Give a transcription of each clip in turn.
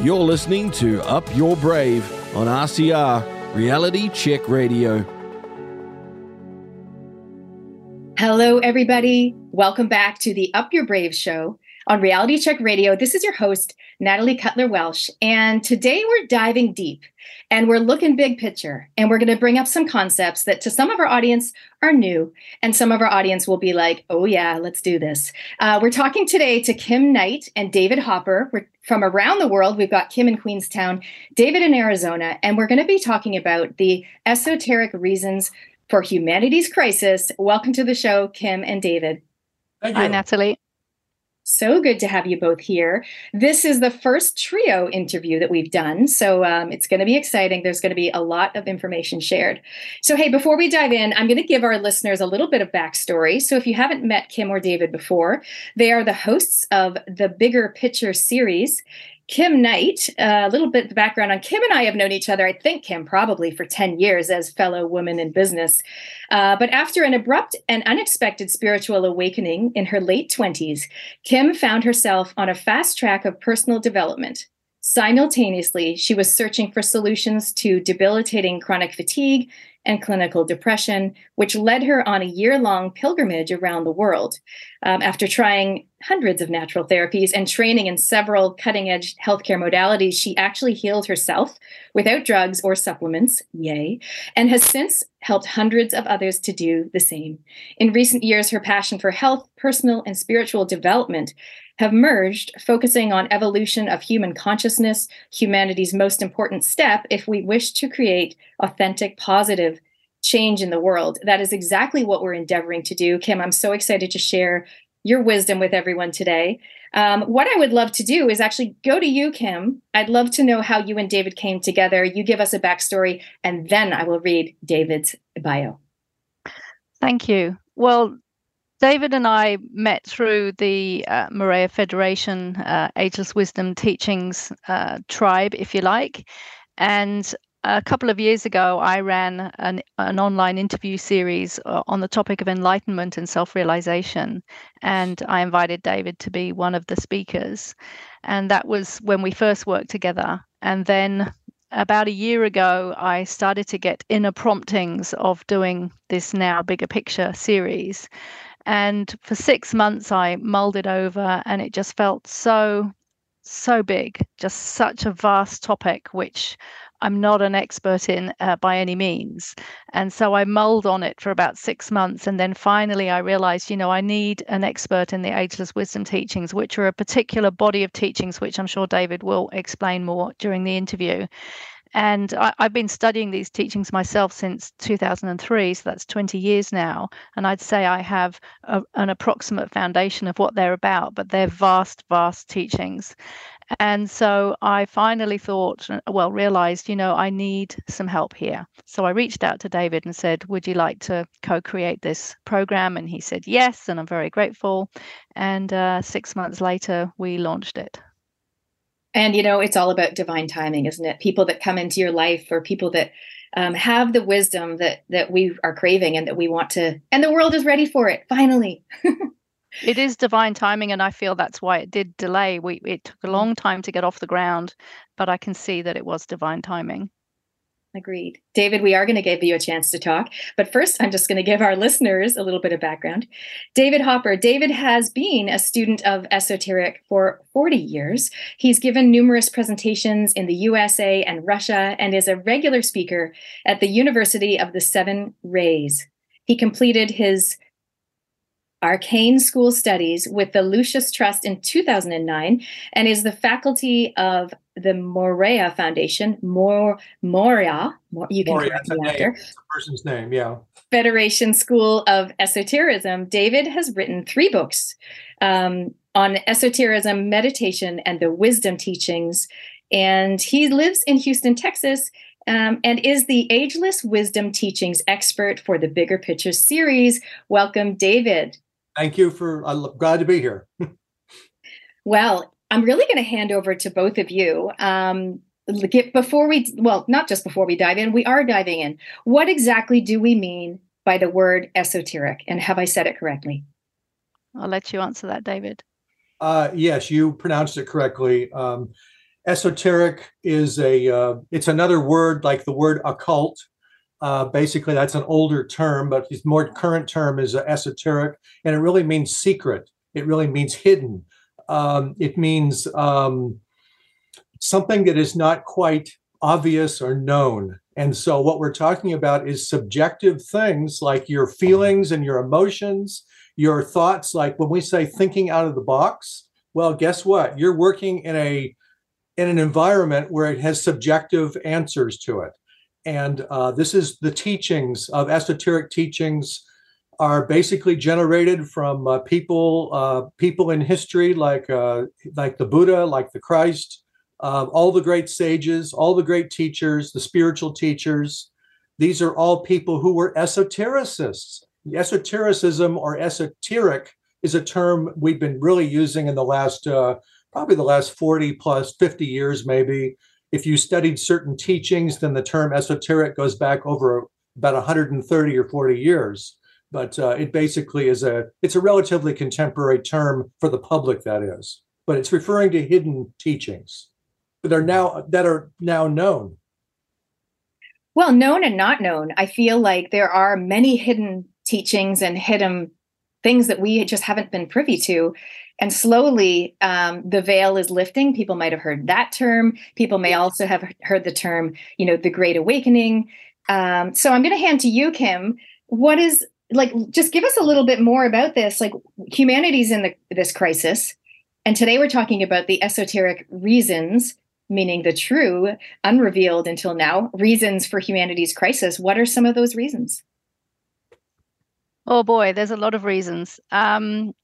You're listening to Up Your Brave on RCR Reality Check Radio. Hello, everybody. Welcome back to the Up Your Brave show on Reality Check Radio. This is your host, Natalie Cutler Welsh. And today we're diving deep and we're looking big picture. And we're going to bring up some concepts that to some of our audience are new. And some of our audience will be like, oh, yeah, let's do this. Uh, we're talking today to Kim Knight and David Hopper. We're from around the world. We've got Kim in Queenstown, David in Arizona. And we're going to be talking about the esoteric reasons for humanity's crisis. Welcome to the show, Kim and David. Hi, Natalie. So good to have you both here. This is the first trio interview that we've done. So um, it's going to be exciting. There's going to be a lot of information shared. So, hey, before we dive in, I'm going to give our listeners a little bit of backstory. So, if you haven't met Kim or David before, they are the hosts of the Bigger Picture series. Kim Knight, a little bit of background on Kim and I have known each other, I think, Kim, probably for 10 years as fellow women in business. Uh, but after an abrupt and unexpected spiritual awakening in her late 20s, Kim found herself on a fast track of personal development. Simultaneously, she was searching for solutions to debilitating chronic fatigue and clinical depression, which led her on a year long pilgrimage around the world. Um, after trying hundreds of natural therapies and training in several cutting edge healthcare modalities, she actually healed herself without drugs or supplements, yay, and has since helped hundreds of others to do the same. In recent years, her passion for health, personal, and spiritual development have merged, focusing on evolution of human consciousness, humanity's most important step if we wish to create authentic, positive change in the world. That is exactly what we're endeavoring to do. Kim, I'm so excited to share your wisdom with everyone today. Um, what I would love to do is actually go to you, Kim. I'd love to know how you and David came together. You give us a backstory, and then I will read David's bio. Thank you. Well, David and I met through the uh, Morya Federation uh, Ageless Wisdom Teachings uh, tribe, if you like. And a couple of years ago, I ran an, an online interview series uh, on the topic of enlightenment and self realization. And I invited David to be one of the speakers. And that was when we first worked together. And then about a year ago, I started to get inner promptings of doing this now bigger picture series. And for six months, I mulled it over, and it just felt so, so big, just such a vast topic, which I'm not an expert in uh, by any means. And so I mulled on it for about six months. And then finally, I realized, you know, I need an expert in the ageless wisdom teachings, which are a particular body of teachings, which I'm sure David will explain more during the interview. And I, have been studying these teachings myself since 2003, so that's 20 years now. And I'd say I have a, an approximate foundation of what they're about, but they're vast, vast teachings. And so I finally thought, well, realized, you know, I need some help here. So I reached out to David and said, Would you like to co create this program? And he said, Yes. And I'm very grateful. And uh, six months later, we launched it. And you know, it's all about divine timing, isn't it? People that come into your life or people that um, have the wisdom that that we are craving and that we want to, and the world is ready for it. Finally. it is divine timing, and I feel that's why it did delay. We it took a mm. long time to get off the ground, but I can see that it was divine timing. Agreed. David, we are going to give you a chance to talk. But first, I'm just going to give our listeners a little bit of background. David Hopper. David has been a student of esoteric for 40 years. He's given numerous presentations in the USA and Russia and is a regular speaker at the University of the Seven Rays. He completed his Arcane School Studies with the Lucis Trust in 2009 and is the faculty of the Morea Foundation, More Morya, you can Morya, after. A person's name, yeah. Federation School of Esotericism. David has written three books um, on esotericism, meditation, and the wisdom teachings. And he lives in Houston, Texas, um, and is the Ageless Wisdom Teachings expert for the Bigger Picture series. Welcome, David. Thank you for, I'm glad to be here. well, I'm really going to hand over to both of you. Um, before we, well, not just before we dive in, we are diving in. What exactly do we mean by the word esoteric? And have I said it correctly? I'll let you answer that, David. Uh, yes, you pronounced it correctly. Um, esoteric is a uh, it's another word like the word occult uh, basically that's an older term but the more current term is esoteric and it really means secret it really means hidden um, it means um, something that is not quite obvious or known and so what we're talking about is subjective things like your feelings and your emotions your thoughts like when we say thinking out of the box well guess what you're working in a in an environment where it has subjective answers to it. And uh, this is the teachings of esoteric teachings are basically generated from uh, people uh, people in history like uh, like the Buddha, like the Christ, uh, all the great sages, all the great teachers, the spiritual teachers. These are all people who were esotericists. Esotericism or esoteric is a term we've been really using in the last uh, probably the last 40 plus 50 years, maybe. If you studied certain teachings, then the term esoteric goes back over about 130 or 40 years. But uh, it basically is a it's a relatively contemporary term for the public, that is. But it's referring to hidden teachings that are now that are now known. Well, known and not known. I feel like there are many hidden teachings and hidden things that we just haven't been privy to and slowly um, the veil is lifting people might have heard that term people may also have heard the term you know the great awakening um, so i'm going to hand to you kim what is like just give us a little bit more about this. Like humanity's in the, this crisis. And today we're talking about the esoteric reasons meaning the true unrevealed until now reasons for humanity's crisis. What are some of those reasons? Oh boy, there's a lot of reasons. Um,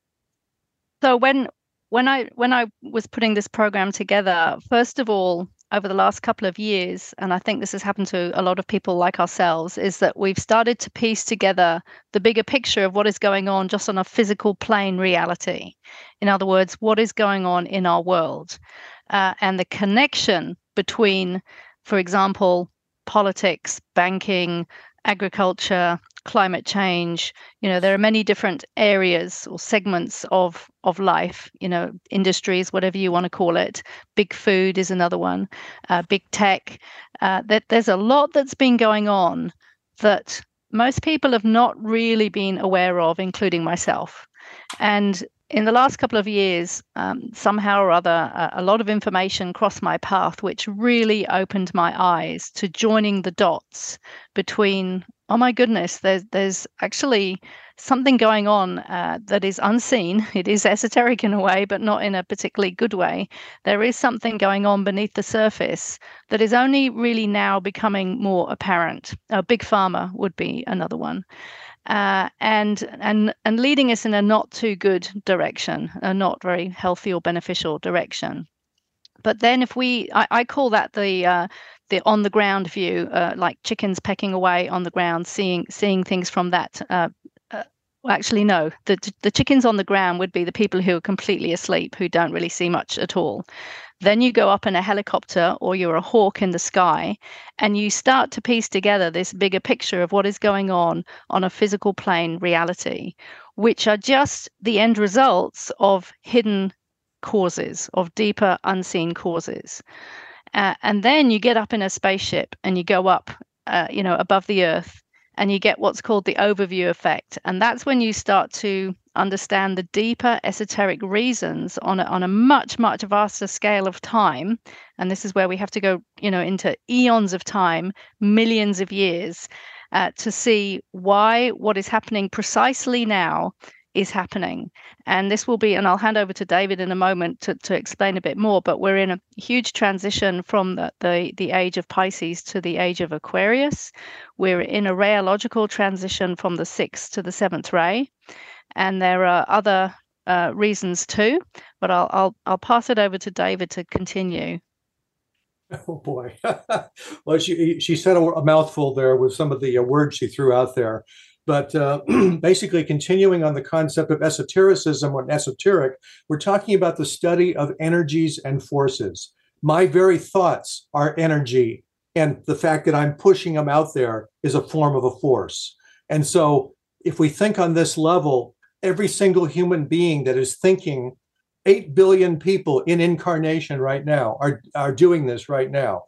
so when when I when I was putting this program together, first of all, over the last couple of years, and I think this has happened to a lot of people like ourselves, is that we've started to piece together the bigger picture of what is going on just on a physical plane reality. In other words, what is going on in our world, uh, and the connection between, for example, politics, banking, agriculture, climate change you know there are many different areas or segments of of life you know industries whatever you want to call it. Big food is another one uh, big tech. Uh, that there's a lot that's been going on that most people have not really been aware of including myself. And in the last couple of years, um, somehow or other, a, a, lot of information crossed my path, which really opened my eyes to joining the dots between oh my goodness, there's there's actually something going on uh, that is unseen. It is esoteric in a way, but not in a particularly good way. There is something going on beneath the surface that is only really now becoming more apparent. A big pharma would be another one. Uh, and and and leading us in a not too good direction, a not very healthy or beneficial direction. But then, if we, I, I call that the uh, the on the ground view, uh, like chickens pecking away on the ground, seeing seeing things from that. Uh, uh, well, actually, no. The the chickens on the ground would be the people who are completely asleep, who don't really see much at all. Then you go up in a helicopter or you're a hawk in the sky, and you start to piece together this bigger picture of what is going on on a physical plane reality, which are just the end results of hidden causes, of deeper unseen causes. Uh, and then you get up in a spaceship and you go up, uh, you know, above the Earth, and you get what's called the overview effect. And that's when you start to understand the deeper esoteric reasons on a, on a much much vaster scale of time. And this is where we have to go, you know, into eons of time, millions of years. Uh, to see why what is happening precisely now is happening. And this will be, and I'll hand over to David in a moment to, to explain a bit more, but we're in a huge transition from the, the, the age of Pisces to the age of Aquarius. We're in a rayological transition from the sixth to the seventh ray. And there are other uh, reasons too, but I'll, I'll, I'll pass it over to David to continue. Oh boy. well, she she said a, a, mouthful there with some of the uh, words she threw out there. But uh, basically, continuing on the concept of esotericism or esoteric, we're talking about the study of energies and forces. My very thoughts are energy, and the fact that I'm pushing them out there is a form of a force. And so, if we think on this level, every single human being that is thinking 8 billion people in incarnation right now are, are doing this right now.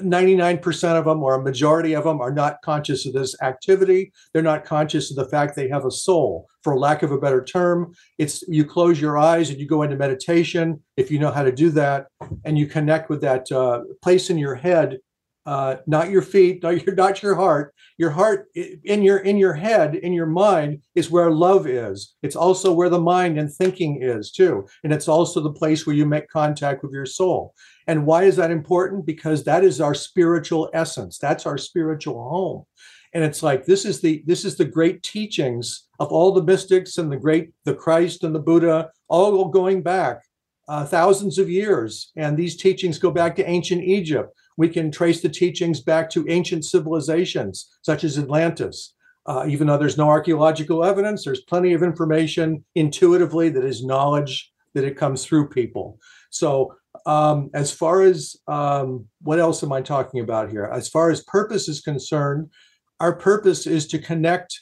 99% of them or a majority of them are not conscious of this activity. They're not conscious of the fact they have a soul for lack of a better term. It's you close your eyes and you go into meditation if you know how to do that and you connect with that uh, place in your head uh, not your feet not your not your heart. Your heart in your in your head in your mind is where love is. It's also where the mind and thinking is too. And it's also the place where you make contact with your soul and why is that important? Because that is our spiritual essence. That's our spiritual home. And it's like this is the this is the great teachings of all the mystics and the great the Christ and the Buddha, all going back uh, thousands of years. And these teachings go back to ancient Egypt. We can trace the teachings back to ancient civilizations such as Atlantis. Uh, even though there's no archaeological evidence, there's plenty of information intuitively that is knowledge that it comes through people. So um, as far as um, what else am I talking about here? As far as purpose is concerned, our purpose is to connect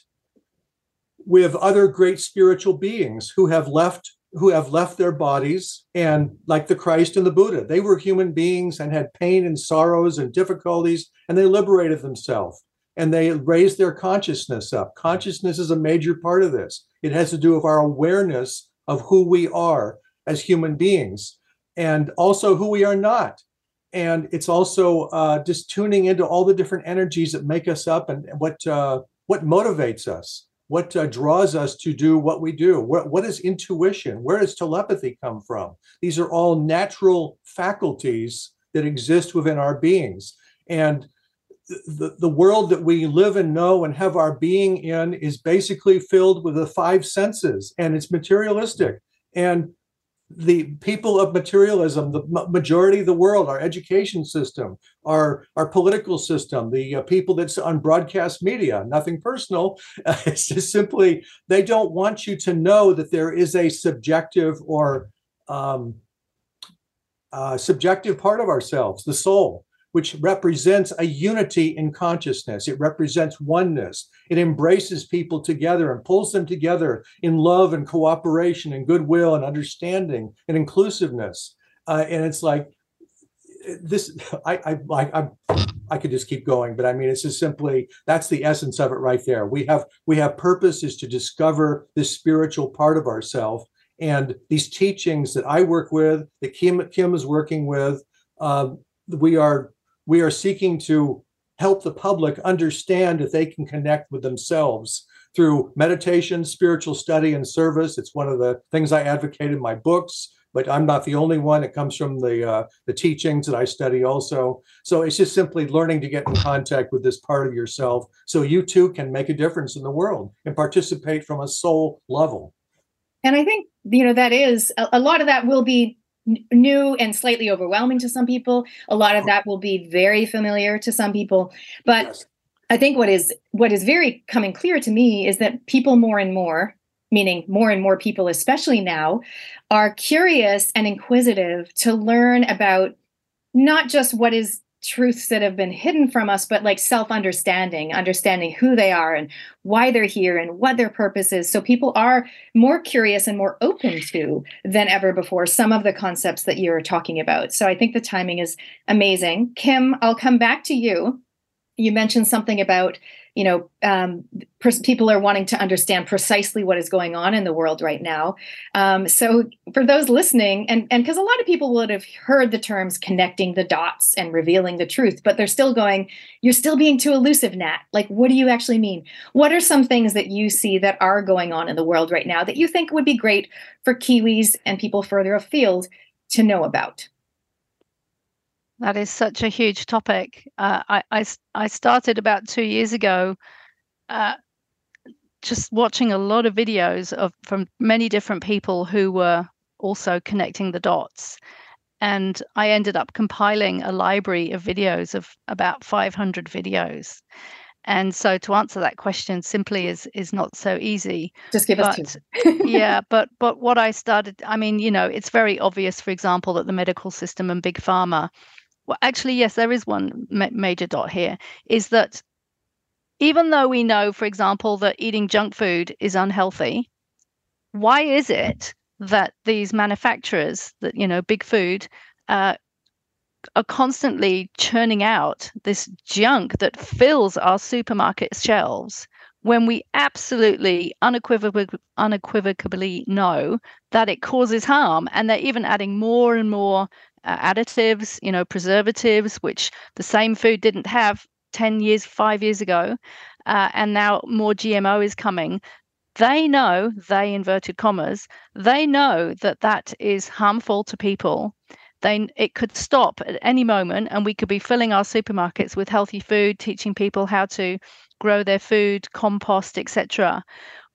with other great spiritual beings who have left who have left their bodies and like the Christ and the Buddha they were human beings and had pain and sorrows and difficulties and they liberated themselves and they raised their consciousness up. Consciousness is a major part of this. It has to do with our awareness of who we are as human beings and also who we are not. And it's also uh, just tuning into all the different energies that make us up and what uh, what motivates us, what uh, draws us to do what we do. What, what is intuition? Where does telepathy come from? These are all natural faculties that exist within our beings. And the, the world that we live and know and have our being in is basically filled with the five senses and it's materialistic. And the people of materialism, the majority of the world, our education system, our our political system, the uh, people that's on broadcast media, nothing personal. Uh, it's just simply they don't want you to know that there is a subjective or um, uh, subjective part of ourselves, the soul which represents a unity in consciousness. It represents oneness. It embraces people together and pulls them together in love and cooperation and goodwill and understanding and inclusiveness. Uh, and it's like this. I, I I I could just keep going, but I mean, it's just simply that's the essence of it right there. We have we have purpose is to discover this spiritual part of ourselves, and these teachings that I work with, that Kim Kim is working with, uh, we are we are seeking to help the public understand if they can connect with themselves through meditation, spiritual study, and service. It's one of the things I advocate in my books, but I'm not the only one. It comes from the uh, the teachings that I study also. So it's just simply learning to get in contact with this part of yourself, so you too can make a difference in the world and participate from a soul level. And I think you know that is a, a lot of that will be new and slightly overwhelming to some people. A lot of that will be very familiar to some people, but yes. I think what is what is very coming clear to me is that people more and more, meaning more and more people especially now, are curious and inquisitive to learn about not just what is truths that have been hidden from us, but like self understanding, understanding who they are and why they're here and what their purpose is. So people are more curious and more open to than ever before some of the concepts that you're talking about. So I think the timing is amazing. Kim, I'll come back to you. You mentioned something about you know, um, pers- people are wanting to understand precisely what is going on in the world right now. Um, so, for those listening, and and because a lot of people would have heard the terms connecting the dots and revealing the truth, but they're still going, you're still being too elusive, Nat. Like, what do you actually mean? What are some things that you see that are going on in the world right now that you think would be great for Kiwis and people further afield to know about? That is such a huge topic. Uh, I, I, I started about two years ago, uh, just watching a lot of videos of from many different people who were also connecting the dots, and I ended up compiling a library of videos of about 500 videos. And so to answer that question simply is is not so easy. Just give but, us two. yeah, but but what I started, I mean, you know, it's very obvious, for example, that the medical system and big pharma well, actually, yes, there is one ma- major dot here is that even though we know, for example, that eating junk food is unhealthy, why is it that these manufacturers, that you know, big food, uh, are constantly churning out this junk that fills our supermarket shelves when we absolutely unequivocally, unequivocally know that it causes harm and they're even adding more and more uh, additives you know preservatives which the same food didn't have 10 years 5 years ago uh, and now more gmo is coming. They know they inverted commas they know that that is harmful to people. They it could stop at any moment and we could be filling our supermarkets with healthy food teaching people how to grow their food compost etc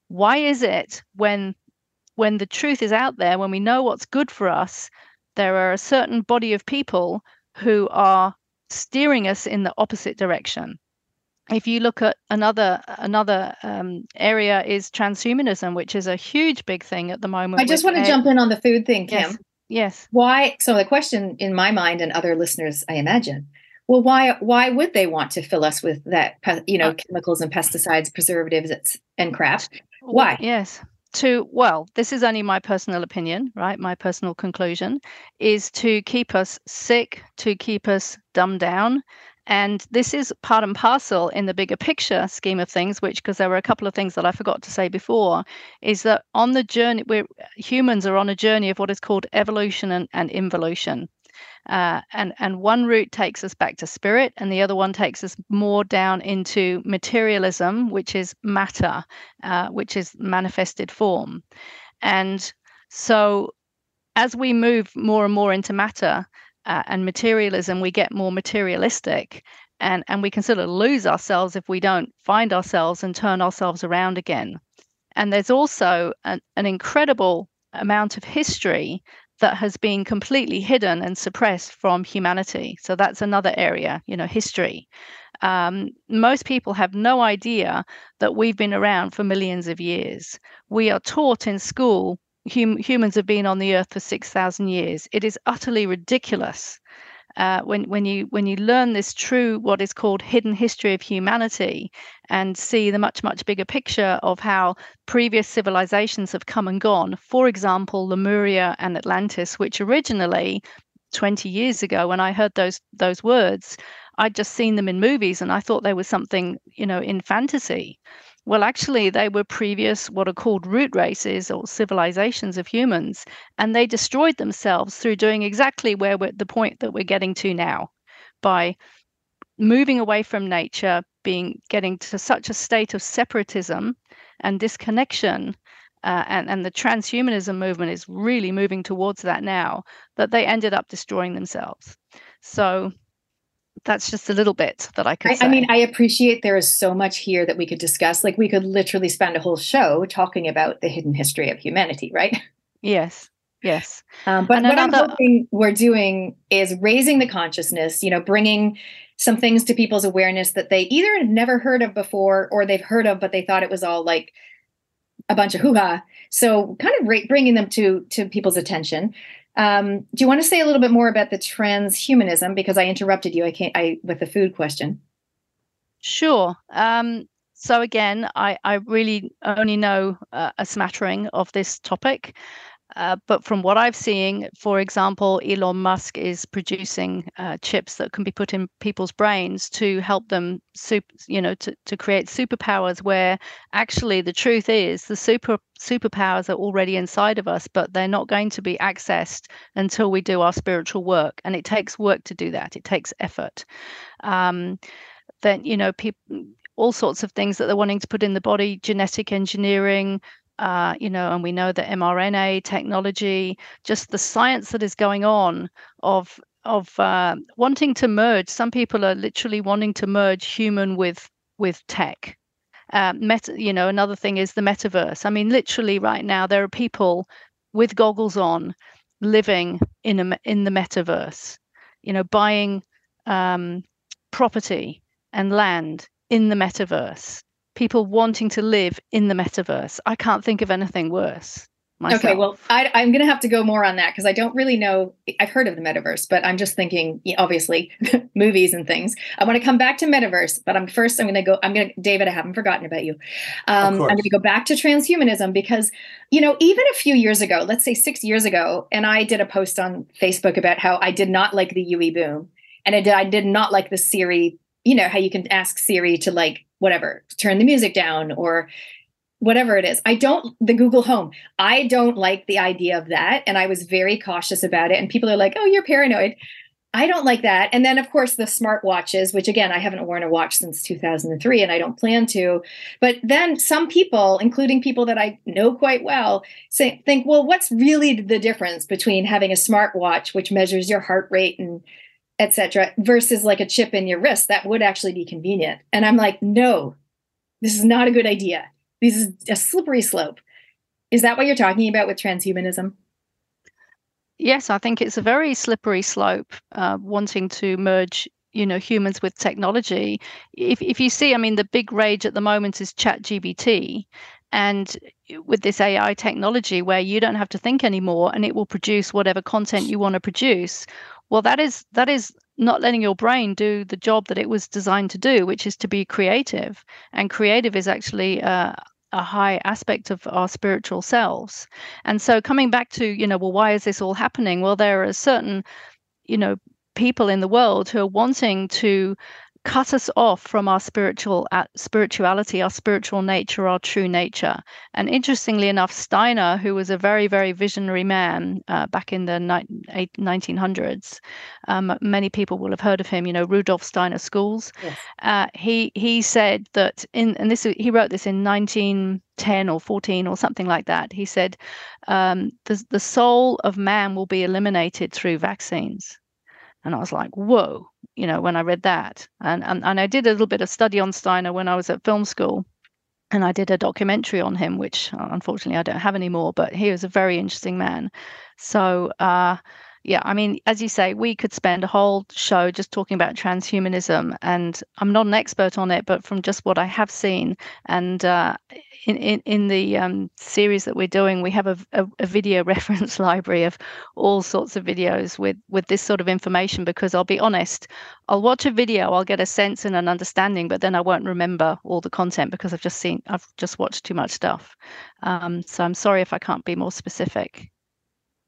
why is it when when the truth is out there when we know what's good for us there are a certain body of people who are steering us in the opposite direction if you look at another another um, area is transhumanism which is a huge big thing at the moment i just want to jump in on the food thing kim yes. Yes. Why? So the question in my mind and other listeners, I imagine, well, why why would they want to fill us with that, you know, uh, chemicals and pesticides, preservatives, and crap? Why? Yes. To well, this is only my personal opinion, right? My personal conclusion is to keep us sick, to keep us dumbed down, and this is part and parcel in the bigger picture scheme of things, which, because there were a couple of things that I forgot to say before, is that on the journey, we're humans are on a journey of what is called evolution and, and involution. Uh, and and one route takes us back to spirit, and the other one takes us more down into materialism, which is matter, uh, which is manifested form. And so, as we move more and more into matter, uh, and materialism, we get more materialistic. And, and we can sort of lose ourselves if we don't find ourselves and turn ourselves around again. And there's also an, an incredible amount of history that has been completely hidden and suppressed from humanity. So that's another area, you know, history. Um, most people have no idea that we've been around for millions of years. We are taught in school hum- humans have been on the earth for 6,000 years. It is utterly ridiculous. Uh, when when you when you learn this true what is called hidden history of humanity and see the much much bigger picture of how previous civilizations have come and gone. For example lemuria and atlantis which originally 20 years ago when i heard those those words i'd just seen them in movies and i thought they were something you know in fantasy. Well, actually, they were previous, what are called root races or civilizations of humans, and they destroyed themselves through doing exactly where we're the point that we're getting to now by moving away from nature, being getting to such a state of separatism and disconnection. Uh, and, and the transhumanism movement is really moving towards that now, that they ended up destroying themselves. So that's just a little bit that I could I, I, mean, I appreciate there is so much here that we could discuss. Like we could literally spend a whole show talking about the hidden history of humanity, right? Yes. Yes. Um, but and what another... I'm hoping we're doing is raising the consciousness, you know, bringing some things to people's awareness that they either never heard of before or they've heard of, but they thought it was all like a bunch of hoo-ha. So kind of bringing them to to people's attention. Um, do you want to say a little bit more about the transhumanism? Because I interrupted you. I can't. I with the food question. Sure. Um, so again, I, I really only know uh, a smattering of this topic. Uh, but from what I've seen, for example, Elon Musk is producing uh, chips that can be put in people's brains to help them, super, you know, to, to create superpowers. Where actually the truth is, the super superpowers are already inside of us, but they're not going to be accessed until we do our spiritual work, and it takes work to do that. It takes effort. Um, then you know, people all sorts of things that they're wanting to put in the body, genetic engineering, uh, you know, and we know that mRNA technology, just the science that is going on of of uh, wanting to merge. Some people are literally wanting to merge human with with tech. Uh, you know, another thing is the metaverse. I mean, literally right now there are people with goggles on living in a in the metaverse. You know, buying um, property and land in the metaverse people wanting to live in the metaverse. I can't think of anything worse, Myself. Okay, well, I, am going to have to go more on that because I don't really know. I've heard of the metaverse, but I'm just thinking, obviously, movies and things. I want to come back to metaverse, but I'm first. I'm going to go. I'm going to, David. I haven't forgotten about you. Um, I'm going to go back to transhumanism because, you know, even a few years ago, let's say six years ago, and I did a post on Facebook about how I did not like the UE boom, and I did. I did not like the Siri. You know how you can ask Siri to like whatever turn the music down or whatever it is. I don't, the Google Home, I don't like the idea of that. And I was very cautious about it. And people are like, oh, you're paranoid. I don't like that. And then, of course, the smart watches, which again, I haven't worn a watch since 2003 and I don't plan to. But then some people, including people that I know quite well, say, think, well, what's really the difference between having a smart watch, which measures your heart rate and etc., versus like a chip in your wrist that would actually be convenient? And I'm like, no, this is not a good idea this is a slippery slope. Is that what you're talking about with transhumanism? Yes, I think it's a very slippery slope, uh, wanting to merge, you know, humans with technology. If if you see, I mean, the big rage at the moment is ChatGPT, and with this AI technology where you don't have to think anymore, and it will produce whatever content you want to produce. Well, that is that is not letting your brain do the job that it was designed to do, which is to be creative. And creative is actually uh, a high aspect of our spiritual selves. And so coming back to, you know, well, why is this all happening? Well, there are certain, you know, people in the world who are wanting to cut us off from our spiritual uh, spirituality, our spiritual nature, our true nature. And interestingly enough, Steiner, who was a very, very visionary man uh, back in the ni- 1900s, um, many people will have heard of him. You know, Rudolf Steiner Schools. Yes. Uh, he he said that in and this he wrote this in 1910 or 14 or something like that. He said um, the the soul of man will be eliminated through vaccines. And I was like, whoa, you know, when I read that. And, and, and I did a little bit of study on Steiner when I was at film school. And I did a documentary on him, which uh, unfortunately I don't have anymore, but he was a very interesting man. So, uh, yeah, I mean, as you say, we could spend a whole show just talking about transhumanism, and I'm not an expert on it, but from just what I have seen, and uh, in, in in the um, series that we're doing, we have a, a, a, video reference library of all sorts of videos with with this sort of information. Because I'll be honest, I'll watch a video, I'll get a sense and an understanding, but then I won't remember all the content because I've just seen, I've just watched too much stuff. Um, so I'm sorry if I can't be more specific.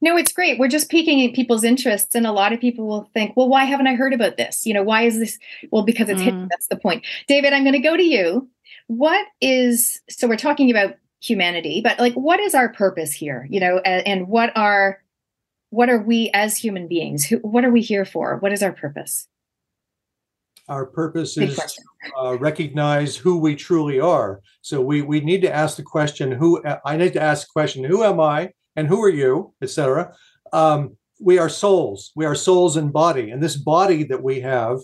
No, it's great. We're just piquing people's interests. And a lot of people will think, well, why haven't I heard about this? You know, why is this? Well, because it's mm. hidden. That's the point. David, I'm going to go to you. What is, so we're talking about humanity, but like, what is our purpose here? You know, and, and what are, what are we as human beings? Who, what are we here for? What is our purpose? Our purpose is uh, recognize who we truly are. So we we need to ask the question: Who? I need to ask the question: Who am I? And who are you, etc. Um, we are souls. We are souls and body, and this body that we have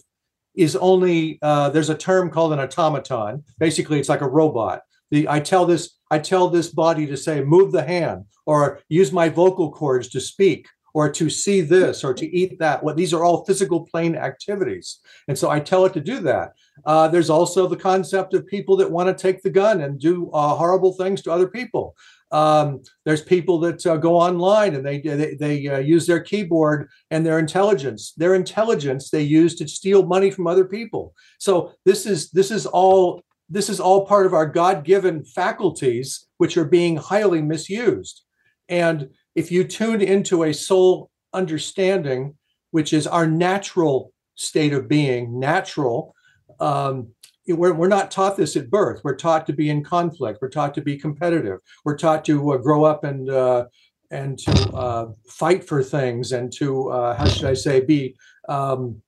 is only. Uh, there's a term called an automaton. Basically, it's like a robot. The I tell this I tell this body to say move the hand or use my vocal cords to speak or to see this or to eat that. What these are all physical plane activities, and so I tell it to do that. Uh, there's also the concept of people that want to take the gun and do uh, horrible things to other people. Um, there's people that uh, go online and they they, they uh, use their keyboard and their intelligence. Their intelligence they use to steal money from other people. So this is this is all this is all part of our God-given faculties, which are being highly misused. And if you tune into a soul understanding, which is our natural state of being, natural, um, we're, we're not taught this at birth. We're taught to be in conflict. We're taught to be competitive. We're taught to uh, grow up and uh, and to uh, fight for things and to uh, how should I say be um,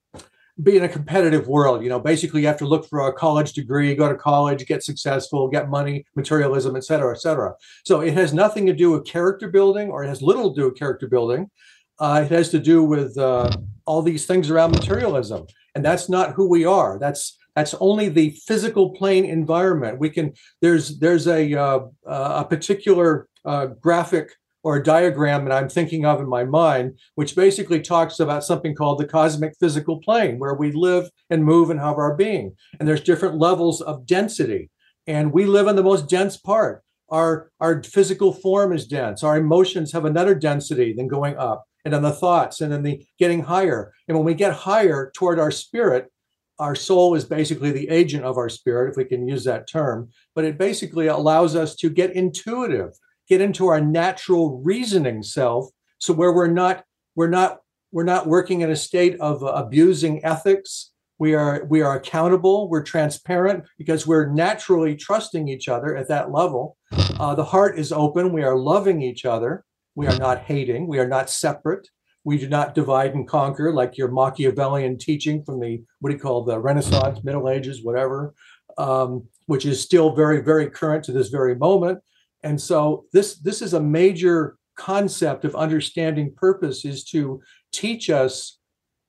be in a competitive world. You know, basically you have to look for a college degree, go to college, get successful, get money, materialism, et cetera, et cetera. So it has nothing to do with character building, or it has little to do with character building. Uh, it has to do with uh, all these things around materialism, and that's not who we are. That's that's only the physical plane environment. We can there's there's a uh, uh, a particular uh, graphic or a diagram that I'm thinking of in my mind, which basically talks about something called the cosmic physical plane, where we live and move and have our being. And there's different levels of density, and we live in the most dense part. our our physical form is dense our emotions have another density than going up and then the thoughts and then the getting higher and when we get higher toward our spirit our soul is basically the agent of our spirit if we can use that term but it basically allows us to get intuitive get into our natural reasoning self. So where we're not we're not we're not working in a state of abusing ethics. We are we are accountable. We're transparent because we're naturally trusting each other at that level. Uh, the heart is open. We are loving each other. We are not hating. We are not separate. We do not divide and conquer like your machiavellian teaching from the what do you call the renaissance middle ages whatever um, which is still very very current to this very moment and so this this is a major concept of understanding purpose is to teach us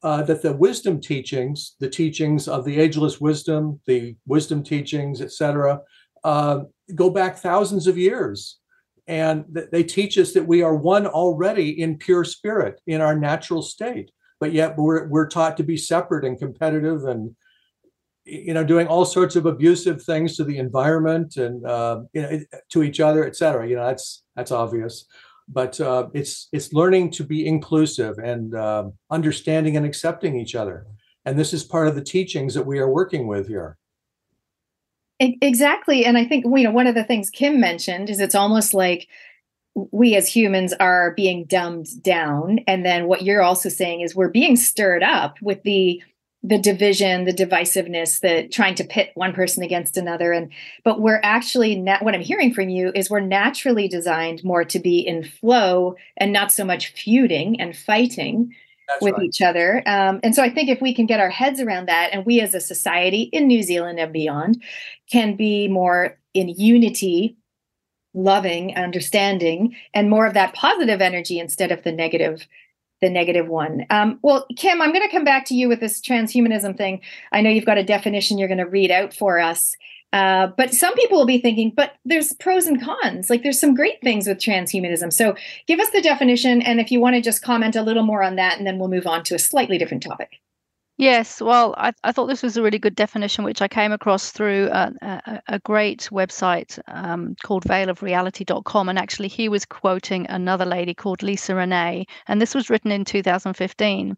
uh, that the wisdom teachings, the teachings of the ageless wisdom, the wisdom teachings, etc., uh, go back thousands of years. And th- they teach us that we are one already in pure spirit, in our natural state. But yet we're, we're taught to be separate and competitive and you know doing all sorts of abusive things to the environment and uh, you know to each other et cetera you know that's that's obvious. But uh, it's it's learning to be inclusive and uh, understanding and accepting each other. And this is part of the teachings that we are working with here. Exactly. And i think you know one of the things kim mentioned is it's almost like we as humans are being dumbed down. And then what you're also saying is we're being stirred up with the the division, the divisiveness, the trying to pit one person against another. And but we're actually not what I'm hearing from you is we're naturally designed more to be in flow and not so much feuding and fighting That's with right. each other. Um, and so I think if we can get our heads around that, and we as a society in New Zealand and beyond can be more in unity loving understanding and more of that positive energy instead of the negative the negative one. Um, well, Kim, I'm going to come back to you with this transhumanism thing. I know you've got a definition you're going to read out for us. Uh, but some people will be thinking, but there's pros and cons. Like there's some great things with transhumanism. So give us the definition. And if you want to just comment a little more on that, and then we'll move on to a slightly different topic. Yes, well, I, I thought this was a really good definition, which I came across through a, a, a great website um, called veilofreality.com. And actually, he was quoting another lady called Lisa Renee, and this was written in 2015.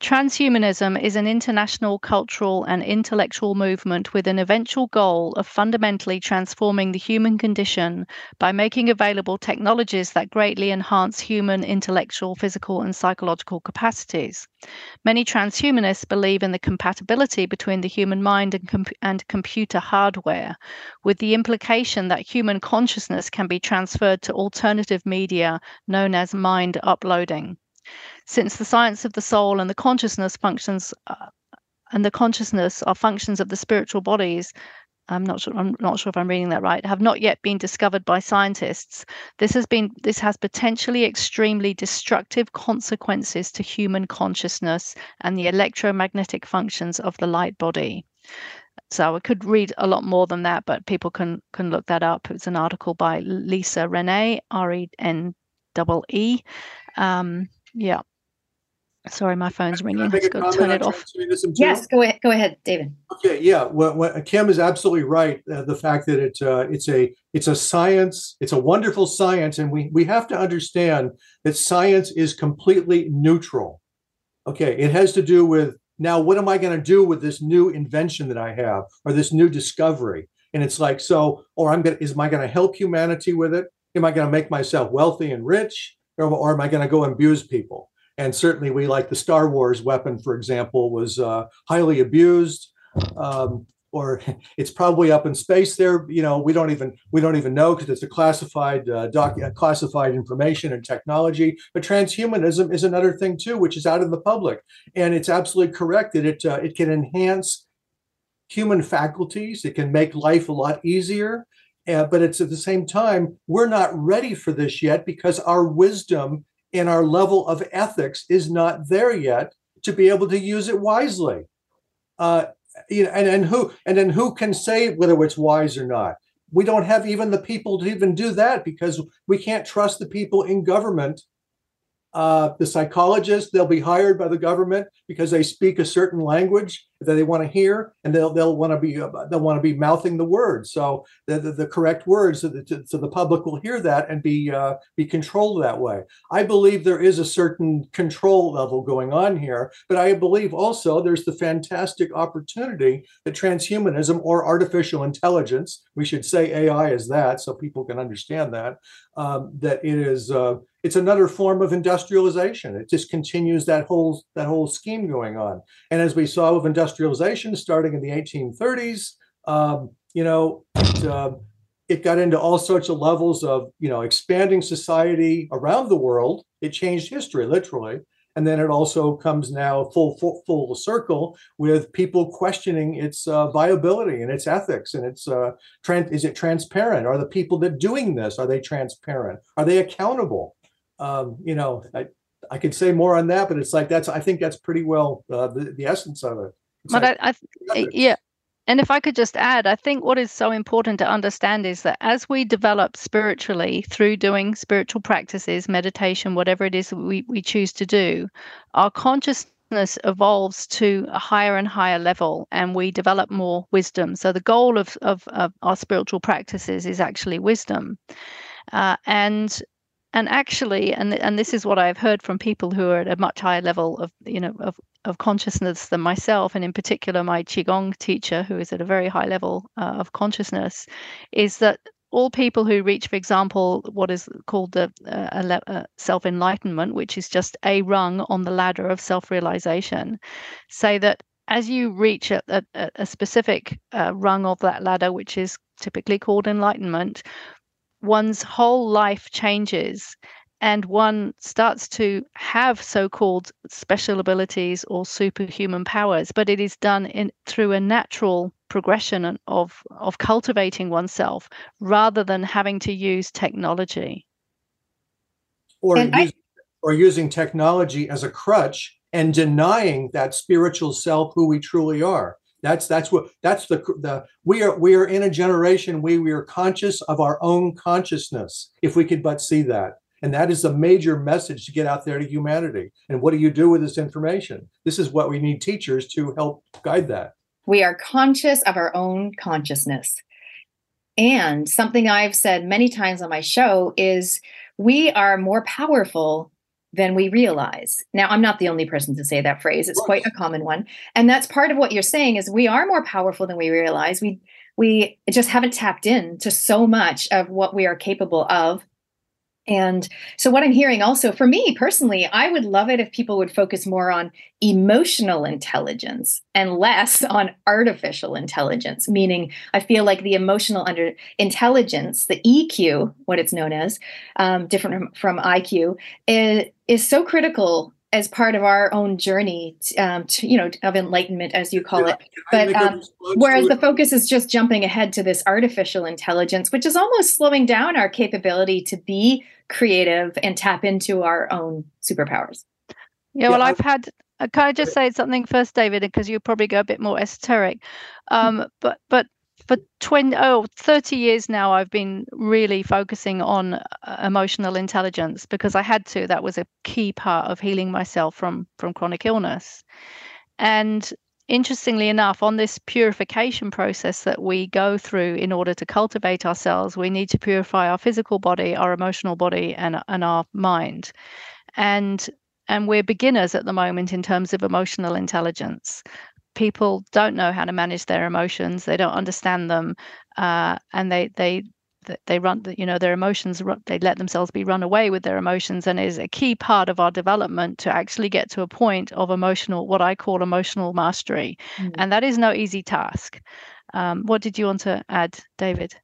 Transhumanism is an international cultural and intellectual movement with an eventual goal of fundamentally transforming the human condition by making available technologies that greatly enhance human intellectual, physical, and psychological capacities. Many transhumanists believe in the compatibility between the human mind and, and computer hardware, with the implication that human consciousness can be transferred to alternative media known as mind uploading. Since the science of the soul and the consciousness functions uh, and the consciousness are functions of the spiritual bodies I'm not sure I'm not sure if I'm reading that right, have not yet been discovered by scientists. This has been this has potentially extremely destructive consequences to human consciousness and the electromagnetic functions of the light body. So I could read a lot more than that, but people can can look that up. It's an article by Lisa Renee, R E N E E. Um, yeah. Sorry, my phone's ringing. Let's go turn it off. Yes, go ahead. Go ahead, David. Okay, yeah. Well, well Kim is absolutely right. Uh, the fact that it's uh, it's a it's a science. It's a wonderful science, and we we have to understand that science is completely neutral. Okay, it has to do with now. What am I going to do with this new invention that I have, or this new discovery? And it's like so. Or I'm going. to Is am I going to help humanity with it? Am I going to make myself wealthy and rich, or, or am I going to go abuse people? And certainly we like the Star Wars weapon, for example, was uh, highly abused. Um, or it's probably up in space there. You know, we don't even we don't even know because it's a classified uh, doc, uh, classified information and technology. But transhumanism is another thing too, which is out in the public, and it's absolutely correct that it uh, it can enhance human faculties. It can make life a lot easier. Uh, but it's at the same time we're not ready for this yet because our wisdom and our level of ethics is not there yet to be able to use it wisely. Uh, you know, and, and who and then who can say whether it's wise or not? We don't have even the people to even do that because we can't trust the people in government. Uh, the psychologists they'll be hired by the government because they speak a certain language. That they want to hear, and they'll they'll want to be uh, they'll want to be mouthing the words, so the, the, the correct words, so, that, so the public will hear that and be uh, be controlled that way. I believe there is a certain control level going on here, but I believe also there's the fantastic opportunity that transhumanism or artificial intelligence, we should say AI is that, so people can understand that, um, that it is. Uh, it's another form of industrialization. It just continues that whole that whole scheme going on. And as we saw with industrialization starting in the 1830s, um, you know, it, uh, it got into all sorts of levels of you know expanding society around the world. It changed history literally. And then it also comes now full full, full circle with people questioning its uh, viability and its ethics and its uh, is it transparent? Are the people that doing this are they transparent? Are they accountable? um, you know, I, I could say more on that, but it's like that's I think that's pretty well uh, the, the essence of it. But I, I yeah. And if I could just add, I think what is so important to understand is that as we develop spiritually through doing spiritual practices, meditation, whatever it is we, we choose to do, our consciousness evolves to a higher and higher level and we develop more wisdom. So the goal of, of, of our spiritual practices is actually wisdom. Uh, and and actually and and this is what i've heard from people who are at a much higher level of you know of of consciousness than myself and in particular my qigong teacher who is at a very high level uh, of consciousness is that all people who reach for example what is called the uh, uh, self enlightenment which is just a rung on the ladder of self realization say that as you reach a, a, a specific uh, rung of that ladder which is typically called enlightenment one's whole life changes and one starts to have so-called special abilities or superhuman powers but it is done in through a natural progression of of cultivating oneself rather than having to use technology or using, I, or using technology as a crutch and denying that spiritual self who we truly are that's that's what that's the the we are we are in a generation we we are conscious of our own consciousness if we could but see that. And that is a major message to get out there to humanity. And what do you do with this information? This is what we need teachers to help guide that. We are conscious of our own consciousness. And something I've said many times on my show is we are more powerful than we realize. Now, I'm not the only person to say that phrase. It's quite a common one. And that's part of what you're saying is we are more powerful than we realize. We we just haven't tapped in to so much of what we are capable of and so, what I'm hearing also for me personally, I would love it if people would focus more on emotional intelligence and less on artificial intelligence. Meaning, I feel like the emotional under intelligence, the EQ, what it's known as, um, different from, IQ, is, is so critical as part of our own journey um, to, you know of enlightenment as you call yeah, it but um, whereas the focus is just jumping ahead to this artificial intelligence which is almost slowing down our capability to be creative and tap into our own superpowers. Yeah, well, yeah, I've had. Uh, can I just say something first, David? Because you probably go a bit more esoteric. Um, but but for 20 oh 30 years now i've been really focusing on uh, emotional intelligence because i had to that was a key part of healing myself from from chronic illness and interestingly enough, on this purification process that we go through in order to cultivate ourselves, we need to purify our physical body, our emotional body, and, and our mind. And and we're beginners at the moment in terms of emotional intelligence. People don't know how to manage their emotions. They don't understand them, uh, and they they they run you know their emotions they let themselves be run away with their emotions and is a key part of our development to actually get to a point of emotional what i call emotional mastery mm. and that is no easy task um, what did you want to add david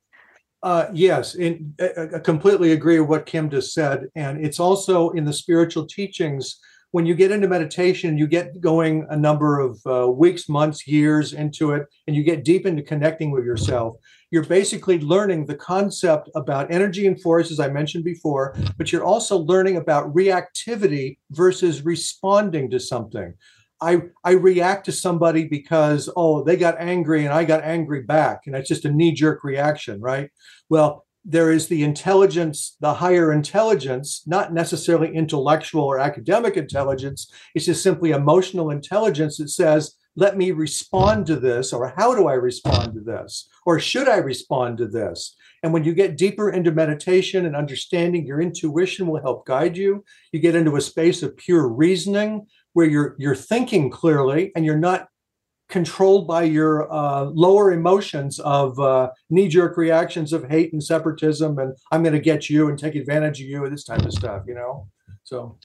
uh, yes, in, I completely agree with what Kim just said. And it's also in the spiritual teachings, when you get into meditation, you get going a number of uh, weeks, months, years into it, and you get deep into connecting with yourself you're basically learning the concept about energy and force, as I mentioned before, but you're also learning about reactivity versus responding to something. I, I react to somebody because, oh, they got angry and I got angry back. And it's just a knee jerk reaction, right? Well, there is the intelligence, the higher intelligence, not necessarily intellectual or academic intelligence. It's just simply emotional intelligence that says, let me respond to this, or how do I respond to this, or should I respond to this? And when you get deeper into meditation and understanding, your intuition will help guide you. You get into a space of pure reasoning where you're you're thinking clearly and you're not controlled by your uh, lower emotions of uh, knee-jerk reactions of hate and separatism and i'm going to get you and take advantage of you and this type of stuff you know so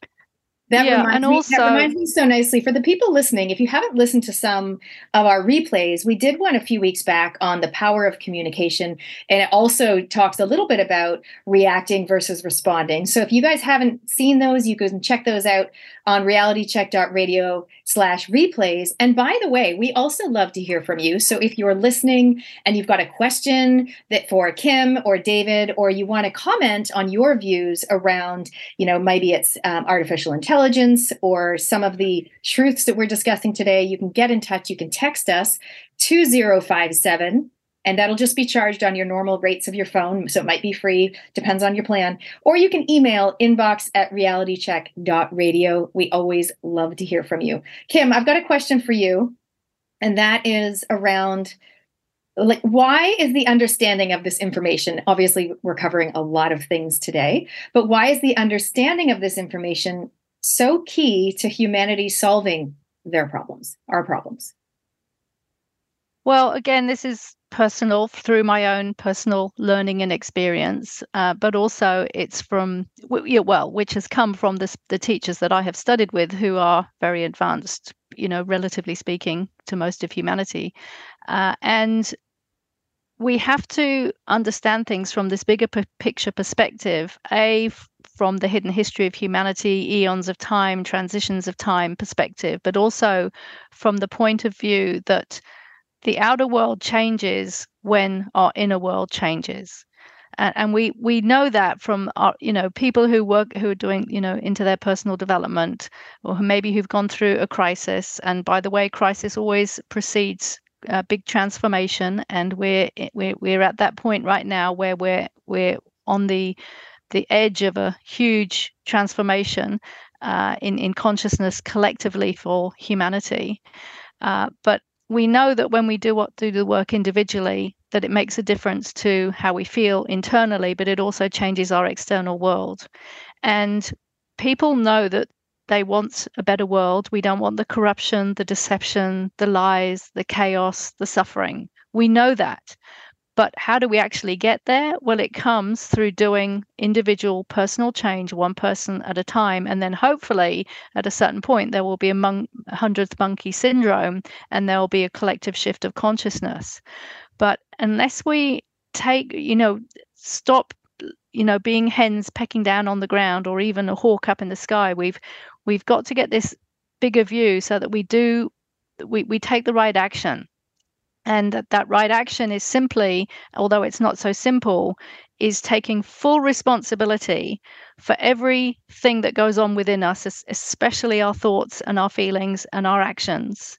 that yeah, reminds and me, also, that reminds me so nicely for the people listening. If you haven't listened to some of our replays, we did one a few weeks back on the power of communication, and it also talks a little bit about reacting versus responding. So if you guys haven't seen those, you can check those out on realitycheck.radio slash replays. And by the way, we also love to hear from you. So if you're listening and you've got a question that for Kim or David, or you want to comment on your views around, you know, maybe it's um, artificial intelligence or some of the truths that we're discussing today, you can get in touch. You can text us 2057 and that'll just be charged on your normal rates of your phone. So it might be free, depends on your plan. Or you can email inbox at realitycheck.radio. We always love to hear from you. Kim, I've got a question for you, and that is around like why is the understanding of this information obviously we're covering a lot of things today but why is the understanding of this information so key to humanity solving their problems our problems well again this is personal through my own personal learning and experience, uh, but also it's from well, which has come from this, the teachers that I have studied with, who are very advanced, you know, relatively speaking, to most of humanity, uh, and we have to understand things from this bigger p- picture perspective. A from the hidden history of humanity, eons of time, transitions of time perspective, but also from the point of view that the outer world changes when our inner world changes. And, we we know that from our you know people who work who are doing you know into their personal development or maybe who've gone through a crisis. And by the way crisis always precedes a big transformation. And we're we're we're at that point right now where we're we're on the the edge of a huge transformation uh, in in consciousness collectively for humanity. Uh, but we know that when we do what do the work individually that it makes a difference to how we feel internally but it also changes our external world. And people know that they want a better world. We don't want the corruption the deception the lies the chaos the suffering. We know that but how do we actually get there? Well, it comes through doing individual personal change, one person at a time. And then hopefully, at a certain point, there will be a mon- hundredth monkey syndrome and there will be a collective shift of consciousness. But unless we take, you know, stop you know being hens pecking down on the ground or even a hawk up in the sky we've we've got to get this bigger view so that we do we, we take the right action and that, that right action is simply, although it's not so simple, is taking full responsibility for everything that goes on within us, especially our thoughts and our feelings and our actions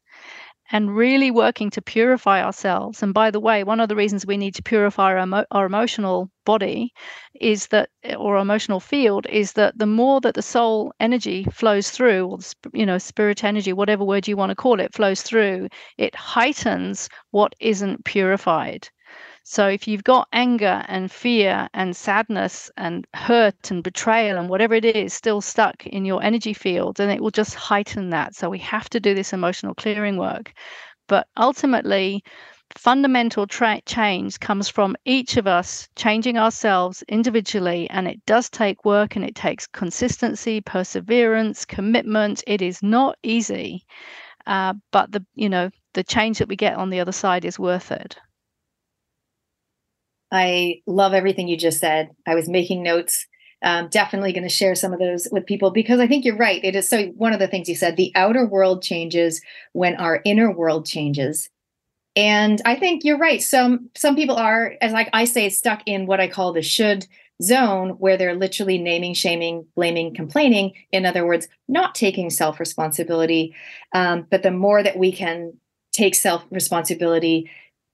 and really working to purify ourselves. And by the way, one of the reasons we need to purify our, emo- our emotional body is that, or emotional field, is that the more that the soul energy flows through, or you know, spirit energy, whatever word you want to call it, flows through, it heightens what isn't purified. So if you've got anger and fear and sadness and hurt and betrayal and whatever it is still stuck in your energy field, then it will just heighten that. So we have to do this emotional clearing work. But ultimately, fundamental tra- change comes from each of us changing ourselves individually and it does take work and it takes consistency perseverance commitment it is not easy uh, but the you know the change that we get on the other side is worth it I love everything you just said. I was making notes. Um, definitely going to share some of those with people because I think you're right. It is so. One of the things you said, the outer world changes when our inner world changes, and I think you're right. Some some people are, as like I say, stuck in what I call the should zone, where they're literally naming, shaming, blaming, complaining. In other words, not taking self responsibility. Um, but the more that we can take self responsibility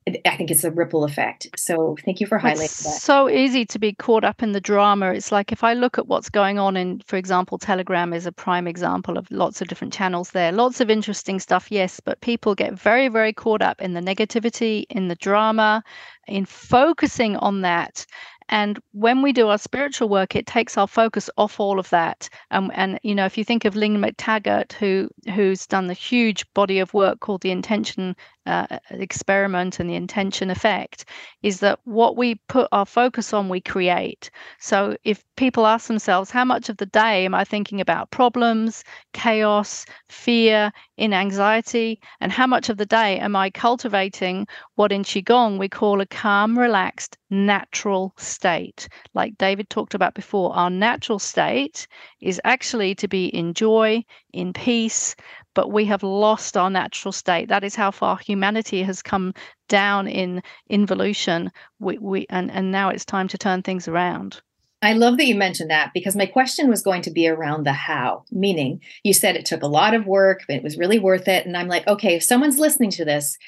I think it's a ripple effect. So thank you for highlighting it's that. So easy to be caught up in the drama. It's like if I look at what's going on in, for example, Telegram is a prime example of lots of different channels there. Lots of interesting stuff, yes, but people get very, very caught up in the negativity, in the drama, in focusing on that and when we do our spiritual work, it takes our focus off all of that. Um, and you know, if you think of Lynne McTaggart, who who's done the huge body of work called the Intention uh, Experiment and the Intention Effect, is that what we put our focus on, we create. So if people ask themselves, how much of the day am I thinking about problems, chaos, fear, in anxiety, and how much of the day am I cultivating what in Qigong we call a calm, relaxed, natural state? Like David talked about before, our natural state is actually to be in joy, in peace, but we have lost our natural state. That is how far humanity has come down in involution. We, we and, and now it's time to turn things around. I love that you mentioned that because my question was going to be around the how, meaning you said it took a lot of work, but it was really worth it. And I'm like, okay, if someone's listening to this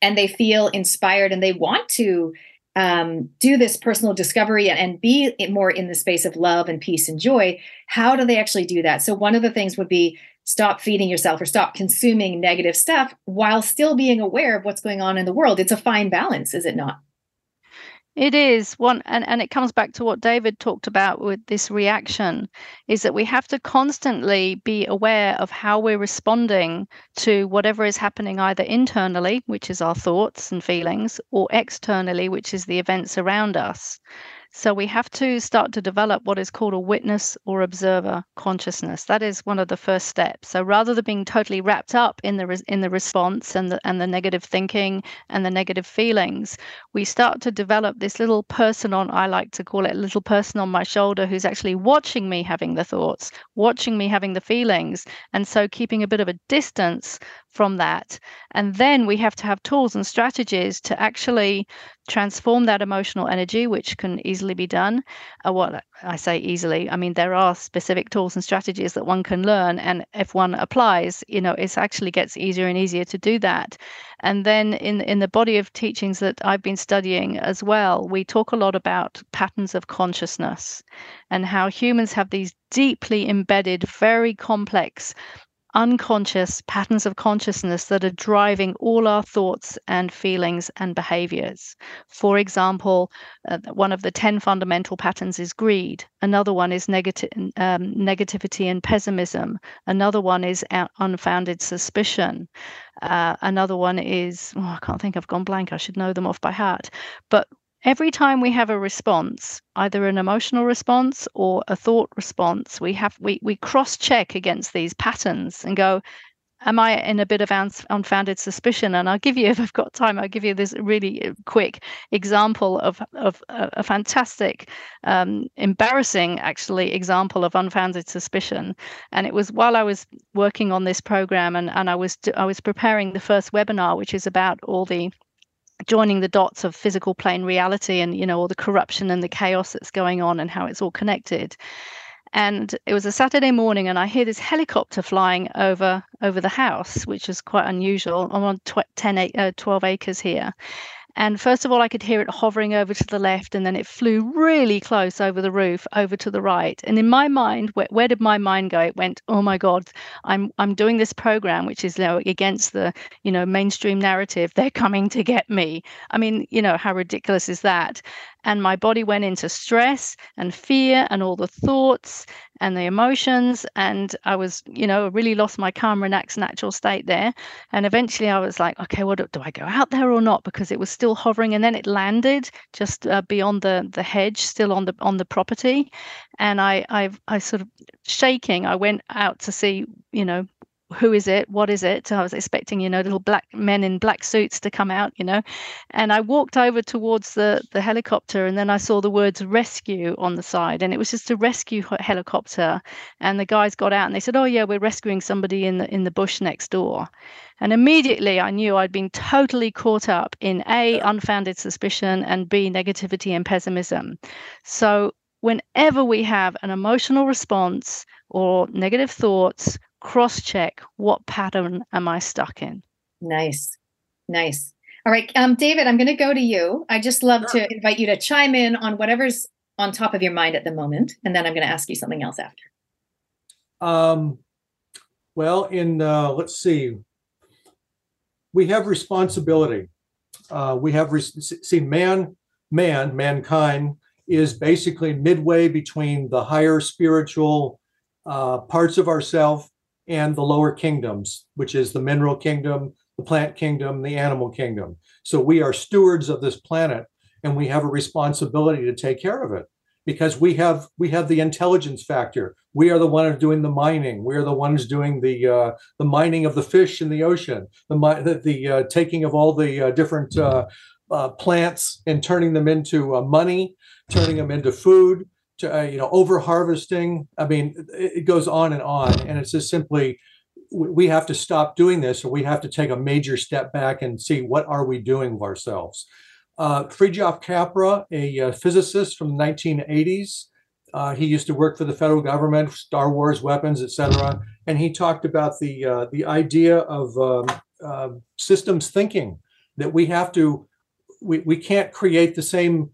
and they feel inspired and they want to um, do this personal discovery and, and be more in the space of love and peace and joy, how do they actually do that? So, one of the things would be stop feeding yourself or stop consuming negative stuff while still being aware of what's going on in the world. It's a fine balance, is it not? It is one, and, and it comes back to what David talked about with this reaction is that we have to constantly be aware of how we're responding to whatever is happening either internally, which is our thoughts and feelings, or externally, which is the events around us. So we have to start to develop what is called a witness or observer consciousness. That is one of the first steps. So rather than being totally wrapped up in the in the response and the and the negative thinking and the negative feelings, we start to develop this little person on I like to call it a little person on my shoulder who's actually watching me having the thoughts, watching me having the feelings, and so keeping a bit of a distance from that. And then we have to have tools and strategies to actually transform that emotional energy, which can easily be done. Uh, what I say easily, I mean, there are specific tools and strategies that one can learn. And if one applies, you know, it actually gets easier and easier to do that. And then in, in the body of teachings that I've been studying as well, we talk a lot about patterns of consciousness and how humans have these deeply embedded, very complex unconscious patterns of consciousness that are driving all our thoughts and feelings and behaviors. For example, uh, one of the 10 fundamental patterns is greed. Another one is negative, um, negativity and pessimism. Another one is unfounded suspicion. Uh, another one is, oh, I can't think, I've gone blank. I should know them off by heart. But every time we have a response either an emotional response or a thought response we have we, we cross check against these patterns and go am i in a bit of unfounded suspicion? And i'll give you if i've got time i'll give you this really uh, quick example of of a, fantastic um, embarrassing actually example of unfounded suspicion. And it was while i was working on this program and, and i was i was preparing the first webinar which is about all the joining the dots of physical plane reality and you know all the corruption and the chaos that's going on and how it's all connected. And it was a saturday morning and i hear this helicopter flying over over the house which is quite unusual. I'm on tw- 10 uh, 12 acres here and first of all, I could hear it hovering over to the left, and then it flew really close over the roof, over to the right. And in my mind, where, where did my mind go? It went, "Oh my God, I'm I'm doing this program, which is you know, against the you know mainstream narrative. They're coming to get me." I mean, you know, how ridiculous is that? and my body went into stress and fear and all the thoughts and the emotions and i was you know really lost my calm relaxed natural state there. And eventually i was like okay what do i go out there or not? Because it was still hovering and then it landed just uh, beyond the the hedge still on the on the property. And i i i sort of shaking i went out to see you know who is it? What is it? So I was expecting, you know, little black men in black suits to come out, you know. And I walked over towards the, the helicopter and then I saw the words rescue on the side. And it was just a rescue helicopter. And the guys got out and they said, Oh yeah, we're rescuing somebody in the in the bush next door. And immediately I knew I'd been totally caught up in A, unfounded suspicion, and B, negativity and pessimism. So whenever we have an emotional response or negative thoughts cross check what pattern am I stuck in? Nice. Nice. All right, um, David, I'm going to go to you. I just love sure. to invite you to chime in on whatever's on top of your mind at the moment, and then I'm going to ask you something else after. Um, well, in uh, let's see, we have responsibility. Uh, we have re- see man, man, mankind is basically midway between the higher spiritual uh, parts of ourself and the lower kingdoms, which is the mineral kingdom, the plant kingdom, the animal kingdom. So we are stewards of this planet, and we have a responsibility to take care of it because we have we have the intelligence factor. We are the ones doing the mining. We are the ones doing the uh, the mining of the fish in the ocean. The the, the uh, taking of all the uh, different uh, uh, plants and turning them into uh, money, turning them into food. To, you know, over harvesting. I mean, it, it goes on and on, and it's just simply we have to stop doing this or we have to take a major step back and see what are we doing with ourselves uh, Capra, a uh, physicist from the 1980s, uh, he used to work for the federal government, Star Wars weapons, etc. And he talked about the uh, the idea of um, uh, systems thinking that we have to we, we can't create the same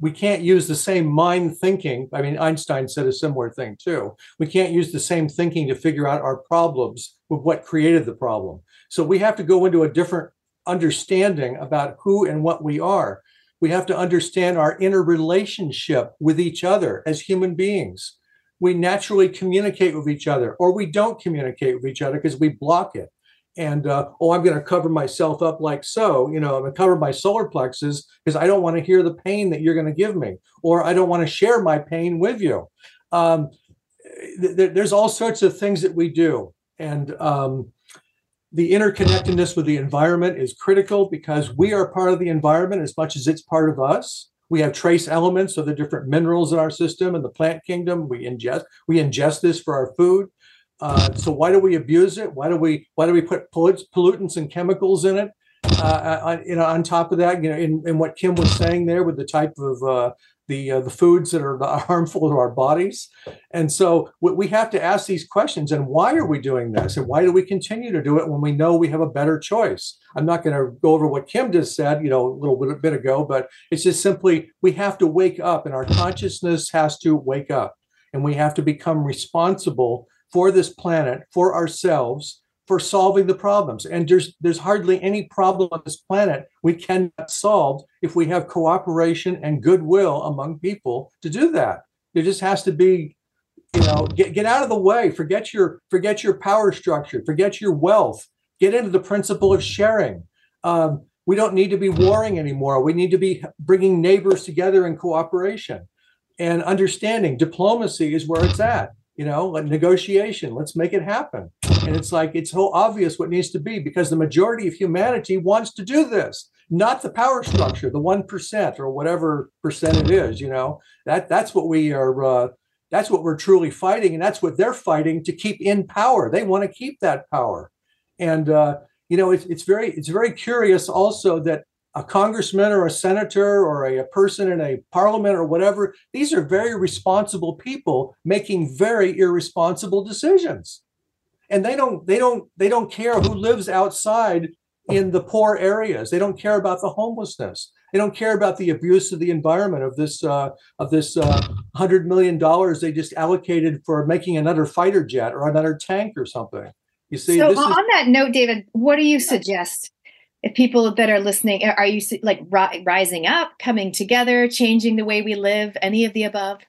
we can't use the same mind thinking. I mean, Einstein said a similar thing too. We can't use the same thinking to figure out our problems with what created the problem. So we have to go into a different understanding about who and what we are. We have to understand our interrelationship with each other as human beings. We naturally communicate with each other, or we don't communicate with each other because we block it. And uh, oh, I'm going to cover myself up like so. You know, I'm going to cover my solar plexus because I don't want to hear the pain that you're going to give me, or I don't want to share my pain with you. Um, th- there's all sorts of things that we do, and um, the interconnectedness with the environment is critical because we are part of the environment as much as it's part of us. We have trace elements of the different minerals in our system and the plant kingdom. We ingest we ingest this for our food. Uh, so why do we abuse it? Why do we why do we put pollutants and chemicals in it? Uh, on, you know, on top of that, you know, in, in what Kim was saying there with the type of uh, the uh, the foods that are harmful to our bodies and so we have to ask these questions and why are we doing this and why do we continue to do it when we know we have a better choice i'm not going to go over what kim just said you know a little bit, bit ago but it's just simply we have to wake up and our consciousness has to wake up and we have to become responsible for this planet for ourselves for solving the problems. And there's there's hardly any problem on this planet we cannot solve if we have cooperation and goodwill among people to do that. There just has to be, you know, get, get out of the way. Forget your forget your power structure. Forget your wealth. Get into the principle of sharing. Um, we don't need to be warring anymore. We need to be bringing neighbors together in cooperation and understanding. Diplomacy is where it's at. You know, like negotiation. Let's make it happen. And it's like, it's so obvious what needs to be because the majority of humanity wants to do this, not the power structure, the 1% or whatever percent it is, you know, that that's what we are, uh, that's what we're truly fighting. And that's what they're fighting to keep in power. They want to keep that power. And, uh, you know, it's, it's very, it's very curious also that a congressman or a senator or a, a, person in a parliament or whatever, these are very responsible people making very irresponsible decisions. And they don't they don't they don't care who lives outside in the poor areas. They don't care about the homelessness. They don't care about the abuse of the environment of this uh, of this uh, hundred million dollars they just allocated for making another fighter jet or another tank or something. You see so on is- that note david what do you suggest if people that are listening are you like rising up coming together changing the way we live any of the above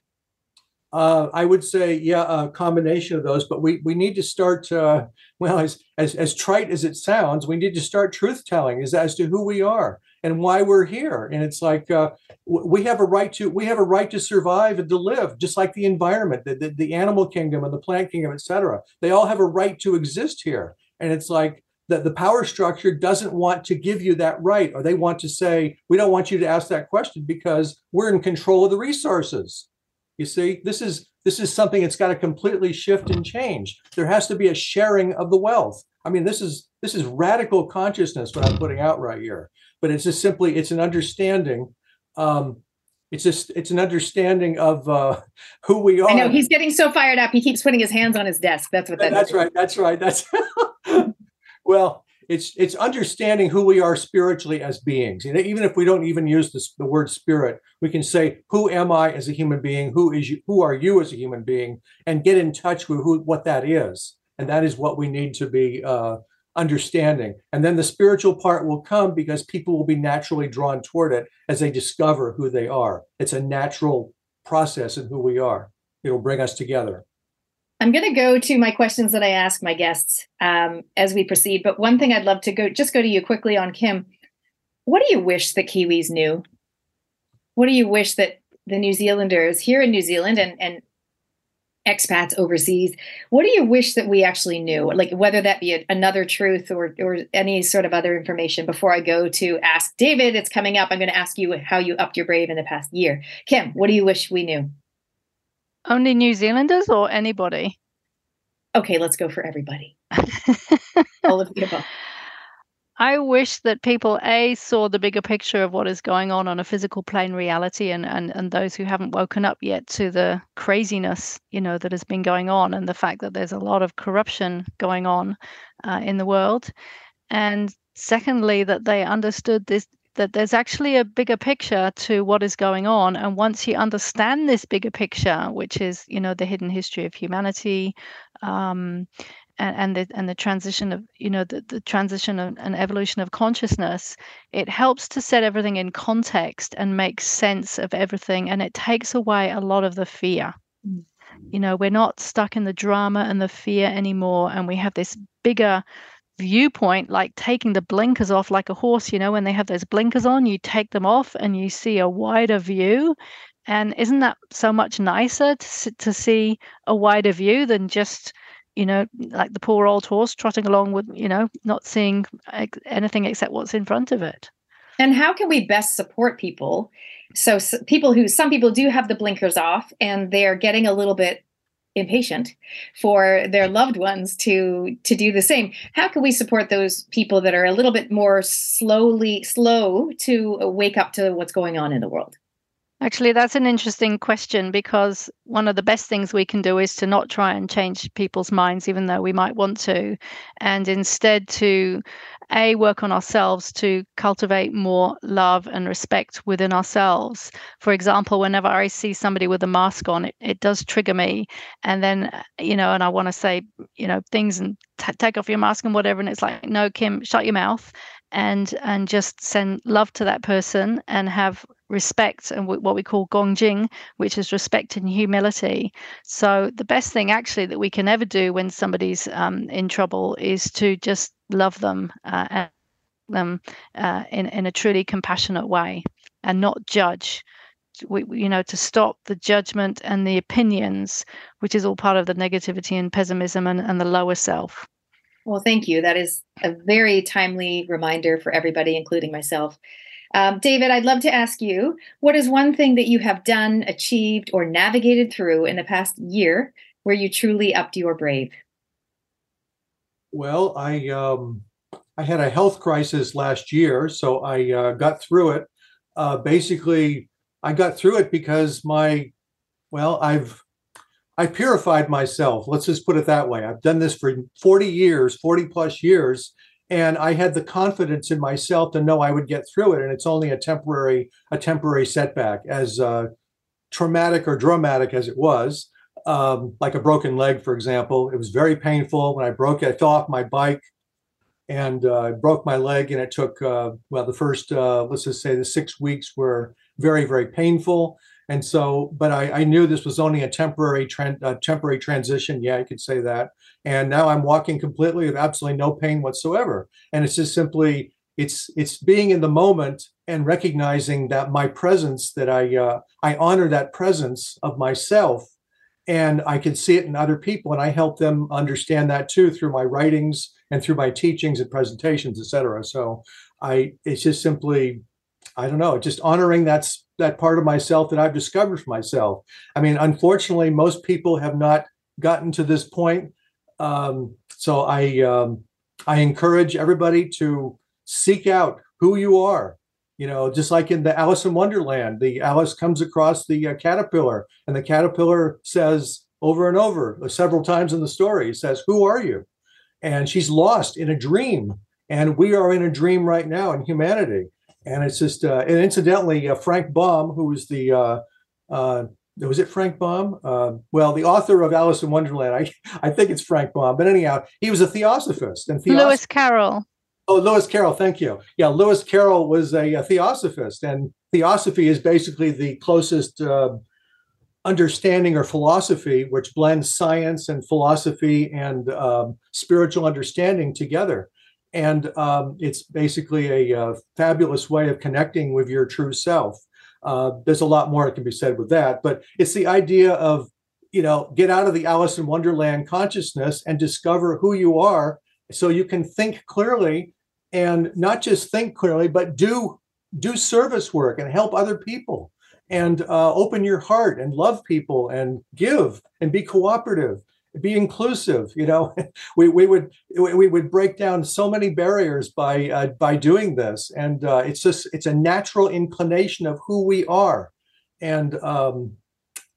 uh, I would say, yeah, a combination of those. But we we need to start. Uh, well, as, as as trite as it sounds, we need to start truth telling as as to who we are and why we're here. And it's like uh, we have a right to we have a right to survive and to live, just like the environment, the, the, the animal kingdom and the plant kingdom, etc. They all have a right to exist here. And it's like that the power structure doesn't want to give you that right, or they want to say, we don't want you to ask that question because we're in control of the resources. You see, this is this is something that's got to completely shift and change. There has to be a sharing of the wealth. I mean, this is this is radical consciousness what I'm putting out right here. But it's just simply it's an understanding. Um, it's just it's an understanding of uh, who we are. I know he's getting so fired up. He keeps putting his hands on his desk. That's what that that's is. right. That's right. That's well. it's it's understanding who we are spiritually as beings. And even if we don't even use this, the word spirit, we can say, "Who am I as a human being? Who is you? Who are you as a human being?" And get in touch with who what that is. And that is what we need to be uh, understanding. And then the spiritual part will come because people will be naturally drawn toward it as they discover who they are. It's a natural process in who we are. It'll bring us together. I'm going to go to my questions that I ask my guests um, as we proceed. But one thing I'd love to go just go to you quickly on Kim. What do you wish the Kiwis knew? What do you wish that the New Zealanders here in New Zealand and, and expats overseas, what do you wish that we actually knew? Like whether that be a, another truth or or any sort of other information. Before I go to ask David, it's coming up. I'm going to ask you how you upped your brave in the past year. Kim, what do you wish we knew? Only New Zealanders or anybody? Okay, let's go for everybody. All of the above. I wish that people a saw the bigger picture of what is going on on a physical plane reality and, and and those who haven't woken up yet to the craziness you know that has been going on and the fact that there's a lot of corruption going on uh, in the world and secondly that they understood this that there's actually a bigger picture to what is going on. And once you understand this bigger picture which is you know the hidden history of humanity um, and, and the and the transition of you know the, the transition of, and evolution of consciousness it helps to set everything in context and make sense of everything. And it takes away a lot of the fear. Mm. you know we're not stuck in the drama and the fear anymore. And we have this bigger viewpoint like taking the blinkers off like a horse you know when they have those blinkers on you take them off and you see a wider view. And isn't that so much nicer to, to see a wider view than just you know like the poor old horse trotting along with you know not seeing anything except what's in front of it? And how can we best support people? So, so people who some people do have the blinkers off and they're getting a little bit impatient for their loved ones to to do the same. How can we support those people that are a little bit more slowly slow to wake up to what's going on in the world? Actually, that's an interesting question because one of the best things we can do is to not try and change people's minds, even though we might want to, and instead to a work on ourselves to cultivate more love and respect within ourselves. For example whenever i see somebody with a mask on it, it does trigger me. And then you know and i want to say you know things and t- take off your mask and whatever and it's like no kim shut your mouth and and just send love to that person and have respect and what we call gongjing which is respect and humility. So the best thing actually that we can ever do when somebody's um, in trouble is to just love them uh, and them uh, in, in a truly compassionate way and not judge. We, you know to stop the judgment and the opinions which is all part of the negativity and pessimism and, and the lower self. Well thank you. That is a very timely reminder for everybody including myself um, david i'd love to ask you what is one thing that you have done achieved or navigated through in the past year where you truly upped your brave well, I um, I had a health crisis last year, so I uh, got through it. Uh, basically, I got through it because my well, I've I purified myself. Let's just put it that way. I've done this for 40 years, 40 plus years, and I had the confidence in myself to know I would get through it. And it's only a temporary a temporary setback, as uh, traumatic or dramatic as it was um, like a broken leg, for example. It was very painful when I broke it. I fell off my bike and uh, I broke my leg, and it took uh, well the first uh, let's just say the six weeks were very very painful. And so, but I, I knew this was only a temporary tran- temporary transition. Yeah, I could say that. And now I'm walking completely with absolutely no pain whatsoever. And it's just simply it's it's being in the moment and recognizing that my presence that I uh, I honor that presence of myself and I can see it in other people, and I help them understand that too through my writings and through my teachings and presentations, etc. So I, it's just simply, I don't know, just honoring that's that part of myself that I've discovered for myself. I mean, unfortunately, most people have not gotten to this point. Um, so I, um, I encourage everybody to seek out who you are you know just like in the alice in wonderland the alice comes across the uh, caterpillar and the caterpillar says over and over uh, several times in the story says who are you and she's lost in a dream And we are in a dream right now in humanity. And it's just, uh, and incidentally, uh, Frank Baum, who was the, uh, uh, was it Frank Baum? Uh, well, the author of Alice in Wonderland, I, I think it's Frank Baum, but anyhow, he was a theosophist. And theos- Lewis Carroll. Oh, Lewis Carroll, thank you. Yeah, Lewis Carroll was a, a theosophist, and theosophy is basically the closest uh, understanding or philosophy which blends science and philosophy and um, spiritual understanding together. And um, it's basically a, a, fabulous way of connecting with your true self. Uh, there's a lot more that can be said with that, but it's the idea of, you know, get out of the Alice in Wonderland consciousness and discover who you are so you can think clearly and not just think clearly, but do do service work and help other people and uh, open your heart and love people and give and be cooperative be inclusive you know? We, we would we would break down so many barriers by uh, by doing this and uh, it's just it's a natural inclination of who we are. And um,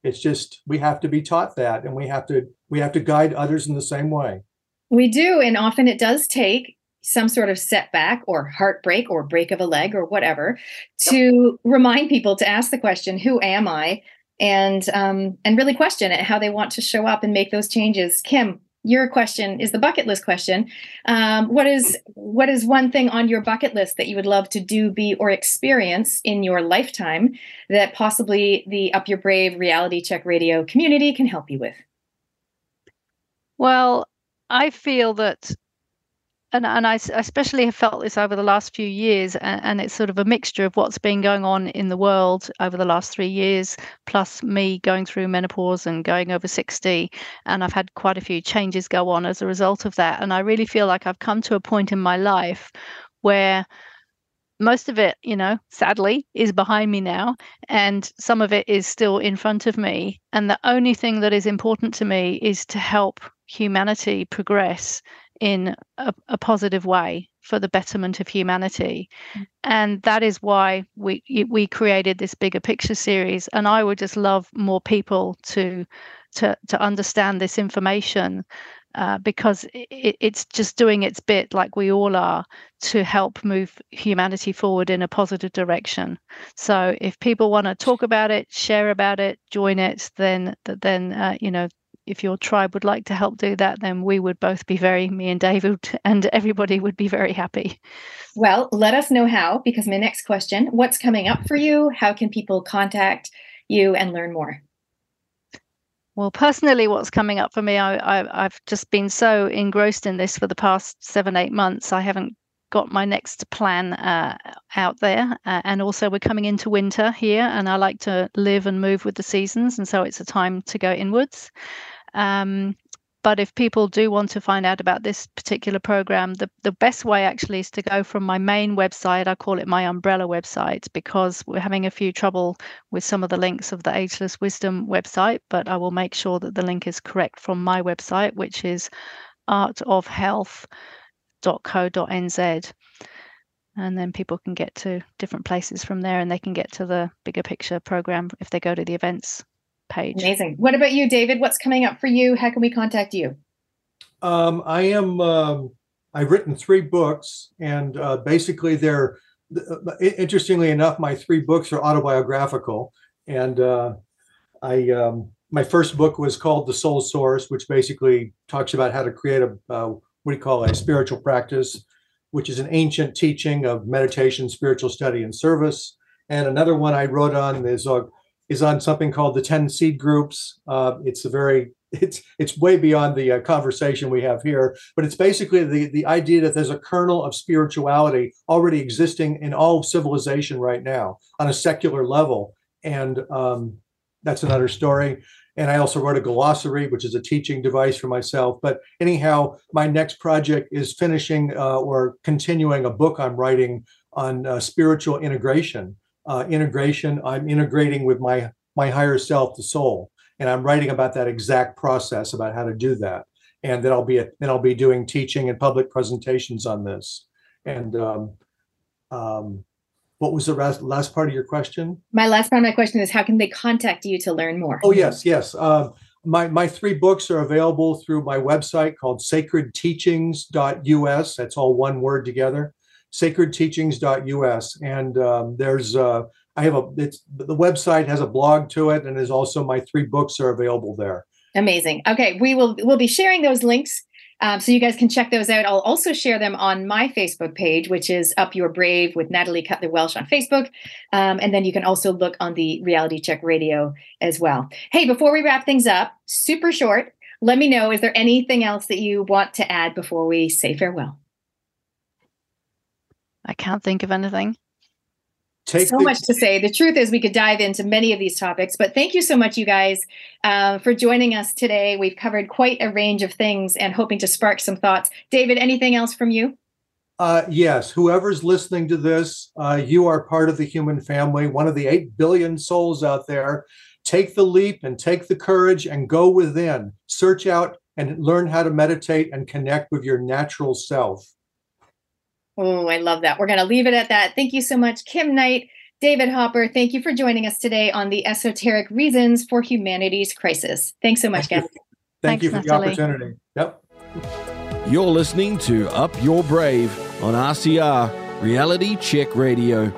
it's just we have to be taught that and we have to we have to guide others in the same way. We do and often it does take some sort of setback or heartbreak or break of a leg or whatever to remind people to ask the question who am i and um, and really question it how they want to show up and make those changes. Kim your question is the bucket list question. Um, what is what is one thing on your bucket list that you would love to do be or experience in your lifetime that possibly the up your brave reality check radio community can help you with? Well i feel that and and I especially have felt this over the last few years, and, and, it's sort of a mixture of what's been going on in the world over the last three years, plus me going through menopause and going over sixty, and I've had quite a few changes go on as a result of that, and I really feel like I've come to a point in my life where most of it, you know, sadly, is behind me now, and some of it is still in front of me, and the only thing that is important to me is to help humanity progress in a, a, positive way for the betterment of humanity. Mm. and that is why we we created this bigger picture series. And i would just love more people to to to understand this information uh, because it, it's just doing its bit like we all are to help move humanity forward in a positive direction. So if people want to talk about it share about it join it then then uh, you know if your tribe would like to help do that, then we would both be very, me and David, and everybody would be very happy. Well, let us know how, because my next question what's coming up for you? How can people contact you and learn more? Well, personally, what's coming up for me, I, have just been so engrossed in this for the past seven, eight months. I haven't got my next plan uh, out there. Uh, and also, we're coming into winter here, and I like to live and move with the seasons. And so, it's a time to go inwards. Um, but if people do want to find out about this particular program, the, the best way actually is to go from my main website. I call it my umbrella website because we're having a few trouble with some of the links of the Ageless Wisdom website, but I will make sure that the link is correct from my website, which is artofhealth.co.nz. And then people can get to different places from there and they can get to the bigger picture program if they go to the events page. Amazing. What about you, David? What's coming up for you? How can we contact you? Um, I am. Um, I've written three books, and uh, basically, they're uh, interestingly enough, my three books are autobiographical, and uh, I. Um, my first book was called The Soul Source, which basically talks about how to create a uh, what do you call it, a spiritual practice, which is an ancient teaching of meditation, spiritual study, and service. And another one I wrote on is uh, is on something called the 10 seed groups. Uh, it's a very it's it's way beyond the uh, conversation we have here, but it's basically the the idea that there's a kernel of spirituality already existing in all civilization right now on a secular level, and um, that's another story. And I also wrote a glossary, which is a teaching device for myself. But anyhow, my next project is finishing uh, or continuing a book I'm writing on uh, spiritual integration uh, integration. I'm integrating with my my higher self, the soul, and I'm writing about that exact process about how to do that. And then I'll be then I'll be doing teaching and public presentations on this. And um, um, what was the last, part of your question? My last part of my question is how can they contact you to learn more? Oh yes, yes. Uh, my, my three books are available through my website called sacredteachings.us. That's all one word together, sacredteachings.us. And um, there's, uh, I have a, it's the website has a blog to it, and there's also my three books are available there. Amazing. Okay, we will we'll be sharing those links um, so you guys can check those out. I'll also share them on my Facebook page, which is Up Your Brave with Natalie Cutler Welsh on Facebook. Um, and then you can also look on the Reality Check Radio as well. Hey, before we wrap things up, super short, let me know is there anything else that you want to add before we say farewell? I can't think of anything. Take so the- much to say. The truth is, we could dive into many of these topics, but thank you so much, you guys, uh, for joining us today. We've covered quite a range of things and hoping to spark some thoughts. David, anything else from you? Uh, yes, whoever's listening to this, uh, you are part of the human family, one of the 8 billion souls out there. Take the leap and take the courage and go within. Search out and learn how to meditate and connect with your natural self. Oh, I love that. We're going to leave it at that. Thank you so much, Kim Knight. David Hopper, thank you for joining us today on the Esoteric Reasons for Humanity's Crisis. Thanks so much, guys. Thank Thanks, you for Natalie. the opportunity. Yep. You're listening to Up Your Brave on RCR Reality Check Radio.